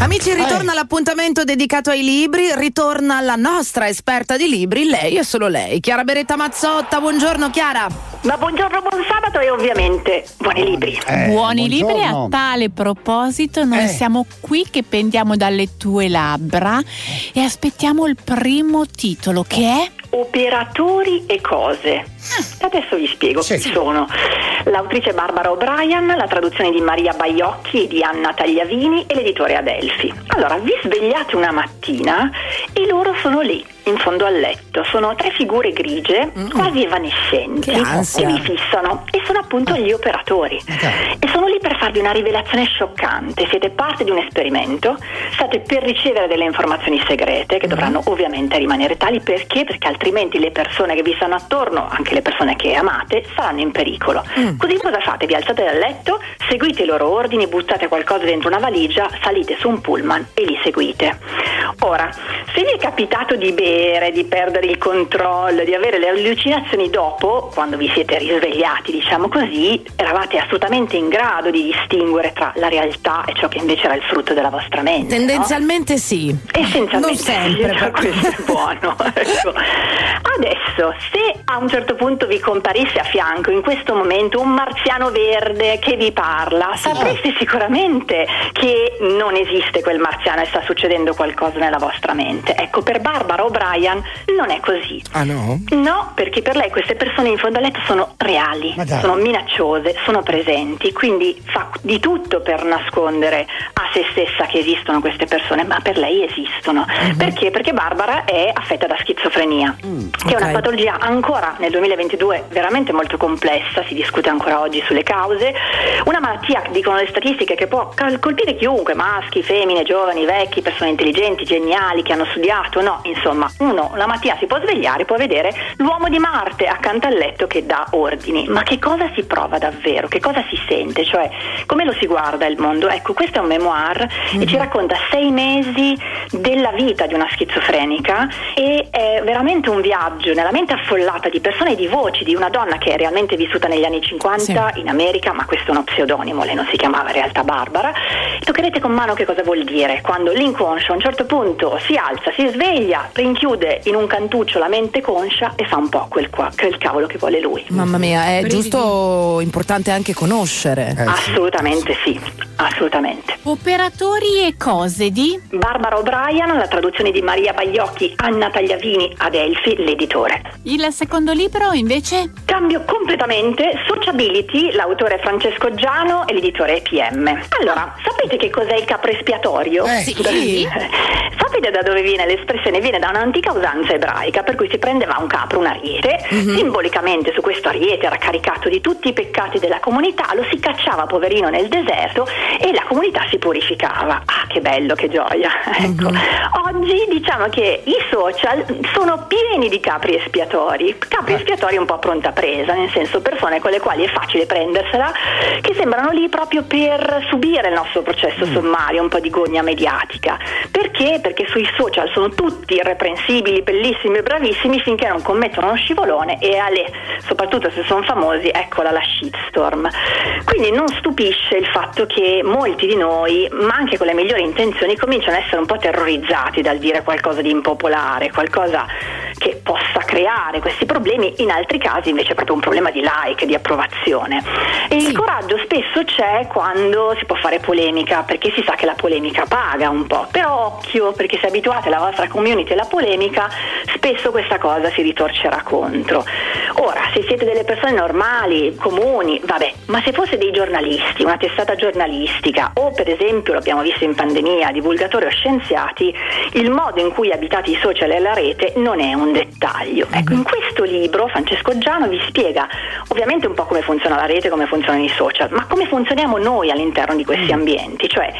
Amici, ritorna l'appuntamento dedicato ai libri, ritorna la nostra esperta di libri, lei e solo lei, Chiara Beretta Mazzotta. Buongiorno Chiara. Ma buongiorno, buon sabato e ovviamente buoni libri. Eh, Buoni libri, buongiorno. a tale proposito noi Eh. siamo qui che pendiamo dalle tue labbra e aspettiamo il primo titolo che è Operatori e cose. Adesso vi spiego Sì. chi sono. L'autrice Barbara O'Brien, la traduzione di Maria Baiocchi e di Anna Tagliavini e l'editore Adelphi. Allora, vi svegliate una mattina e loro sono lì, in fondo al letto. Sono tre figure grigie, quasi evanescenti. Che vi fissano. E sono appunto gli operatori. dai. E sono lì per farvi una rivelazione scioccante. Siete parte di un esperimento, state per ricevere delle informazioni segrete che dovranno ovviamente rimanere tali perché? Perché altrimenti le persone che vi stanno attorno, anche le persone che amate, saranno in pericolo. Così cosa fate? Vi alzate dal letto, seguite i loro ordini, buttate qualcosa dentro una valigia, salite su un pullman e li seguite. Ora, se vi è capitato di bere, di perdere il controllo, di avere le allucinazioni dopo, quando vi siete risvegliati, diciamo così, eravate assolutamente in grado di distinguere tra la realtà e ciò che invece era il frutto della vostra mente. no? Tendenzialmente sì. Essenzialmente Non sempre. sì, questo è buono. ecco. Adesso, se a un certo punto vi comparisse a fianco in questo momento un marziano verde che vi parla, sapreste sicuramente che non esiste quel marziano e sta succedendo qualcosa nella vostra mente. Ecco, per Barbara O'Brien non è così. Ah no? No, perché per lei queste persone in fondo al letto sono reali, sono minacciose, sono presenti, quindi fa di tutto per nascondere a se stessa che esistono queste persone, ma per lei esistono. Mhm. Perché? Perché Barbara è affetta da schizofrenia, che è una patologia ancora nel 2022 veramente molto complessa, si discute ancora oggi sulle cause, una malattia, dicono le statistiche, che può colpire chiunque, maschi, femmine, giovani, vecchi, persone intelligenti, geniali, che hanno studiato, no, insomma, uno la mattina si può svegliare, può vedere l'uomo di Marte accanto al letto che dà ordini, ma che cosa si prova davvero? Che cosa si sente? Cioè, come lo si guarda il mondo? Ecco, questo è un memoir e ci racconta sei mesi della vita di una schizofrenica e è veramente un viaggio nella mente affollata di persone di voci di una donna che è realmente vissuta negli anni 50 in America, ma questo è uno pseudonimo, lei non si chiamava in realtà Barbara. Toccherete con mano che cosa vuol dire quando l'inconscio a un certo punto si alza, si sveglia, rinchiude in un cantuccio la mente conscia e fa un po' quel, qua- quel cavolo che vuole lui. Mamma mia, è giusto importante anche conoscere. Eh, sì. Assolutamente sì, assolutamente. Operatori e cose di Barbara O'Brien, la traduzione di Maria Bagliocchi, Anna Tagliavini, Adelphi, l'editore. il secondo libro invece Cambio completamente Sociability, l'autore è Francesco Giano e l'editore è PM. Allora, sapete che cos'è il capro espiatorio? Eh, sì. Sapete da dove viene l'espressione? Viene da un'antica usanza ebraica per cui si prendeva un capro, un ariete, simbolicamente su questo ariete era caricato di tutti i peccati della comunità, lo si cacciava poverino nel deserto e la comunità si purificava. Ah, che bello, che gioia! Ecco. Oggi diciamo che i social sono pieni di capri espiatori, capri espiatori un po' a pronta presa, nel senso persone con le quali è facile prendersela, che sembrano lì proprio per subire il nostro processo sommario, un po' di gogna mediatica. Perché? Perché sui social sono tutti irreprensibili, bellissimi e bravissimi finché non commettono uno scivolone e alle, soprattutto se sono famosi, eccola la shitstorm. Quindi non stupisce il fatto che molti di noi, ma anche con le migliori intenzioni, cominciano ad essere un po' terrorizzati dal dire qualcosa di impopolare, qualcosa che possa creare questi problemi, in altri casi invece è proprio un problema di like, di approvazione. E il coraggio spesso c'è quando si può fare polemica, perché si sa che la polemica paga un po', però occhio, perché se abituate la vostra community alla polemica, spesso questa cosa si ritorcerà contro. Ora, se siete delle persone normali, comuni, vabbè, ma se foste dei giornalisti, una testata giornalistica o per esempio, l'abbiamo visto in pandemia, divulgatori o scienziati, il modo in cui abitate i social e la rete non è un dettaglio. Ecco, in questo libro Francesco Giano vi spiega ovviamente un po' come funziona la rete, come funzionano i social, ma come funzioniamo noi all'interno di questi ambienti, cioè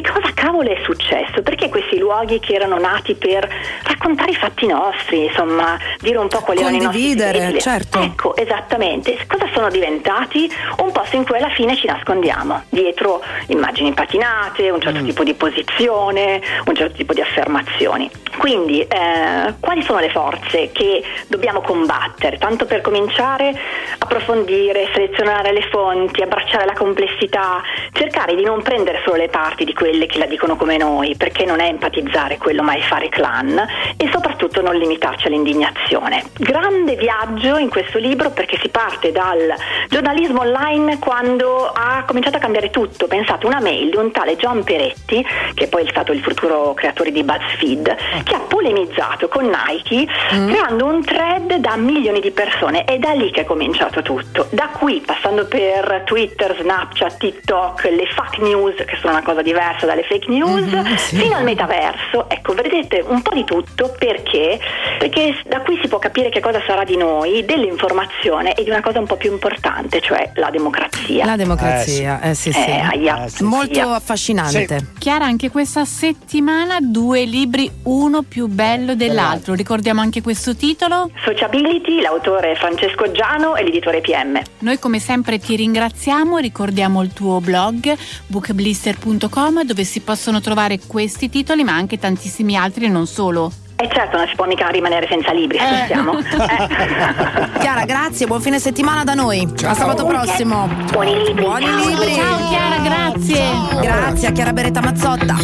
che cosa cavolo è successo, perché questi luoghi che erano nati per raccontare i fatti nostri, insomma, dire un po' quali erano i nostri Condividere, certo. Ecco, esattamente. Cosa sono diventati? Un posto in cui alla fine ci nascondiamo, dietro immagini patinate, un certo tipo di posizione, un certo tipo di affermazioni. Quindi, eh, quali sono le forze che dobbiamo combattere? Tanto per cominciare, approfondire, selezionare le fonti, abbracciare la complessità, cercare di non prendere solo le parti di quelle che la dicono come noi, perché non è empatizzare quello ma è fare clan e soprattutto non limitarci all'indignazione. Grande viaggio in questo libro perché si parte dal giornalismo online quando ha cominciato a cambiare tutto. Pensate, una mail di un tale John Peretti, che poi è stato il futuro creatore di BuzzFeed, che ha polemizzato con Nike mm. creando un thread da milioni di persone. È da lì che è cominciato tutto. Da qui, passando per Twitter, Snapchat, TikTok, le fake news, che sono una cosa diversa dalle fake news, mm-hmm, sì. fino al metaverso. Ecco, vedete un po' di tutto perché? Perché da qui si può capire che cosa sarà di noi, dell'informazione e di una cosa un po' più importante, cioè la democrazia. La democrazia, eh sì, eh, sì. sì. Eh, sì Molto affascinante. Chiara, anche questa settimana due libri, uno più bello dell'altro. Ricordiamo anche questo titolo? Sociability, l'autore Francesco Giano e l'editore PM. Noi come sempre ti ringraziamo, ricordiamo il tuo blog bookblister.com dove si possono trovare questi titoli ma anche tantissimi altri e non solo. E eh certo, non si può mica rimanere senza libri, eh. eh. Chiara, grazie, buon fine settimana da noi. Ciao. A sabato prossimo. Buoni libri. Buoni libri. Ciao Chiara, grazie. Grazie a Chiara Beretta Mazzotta.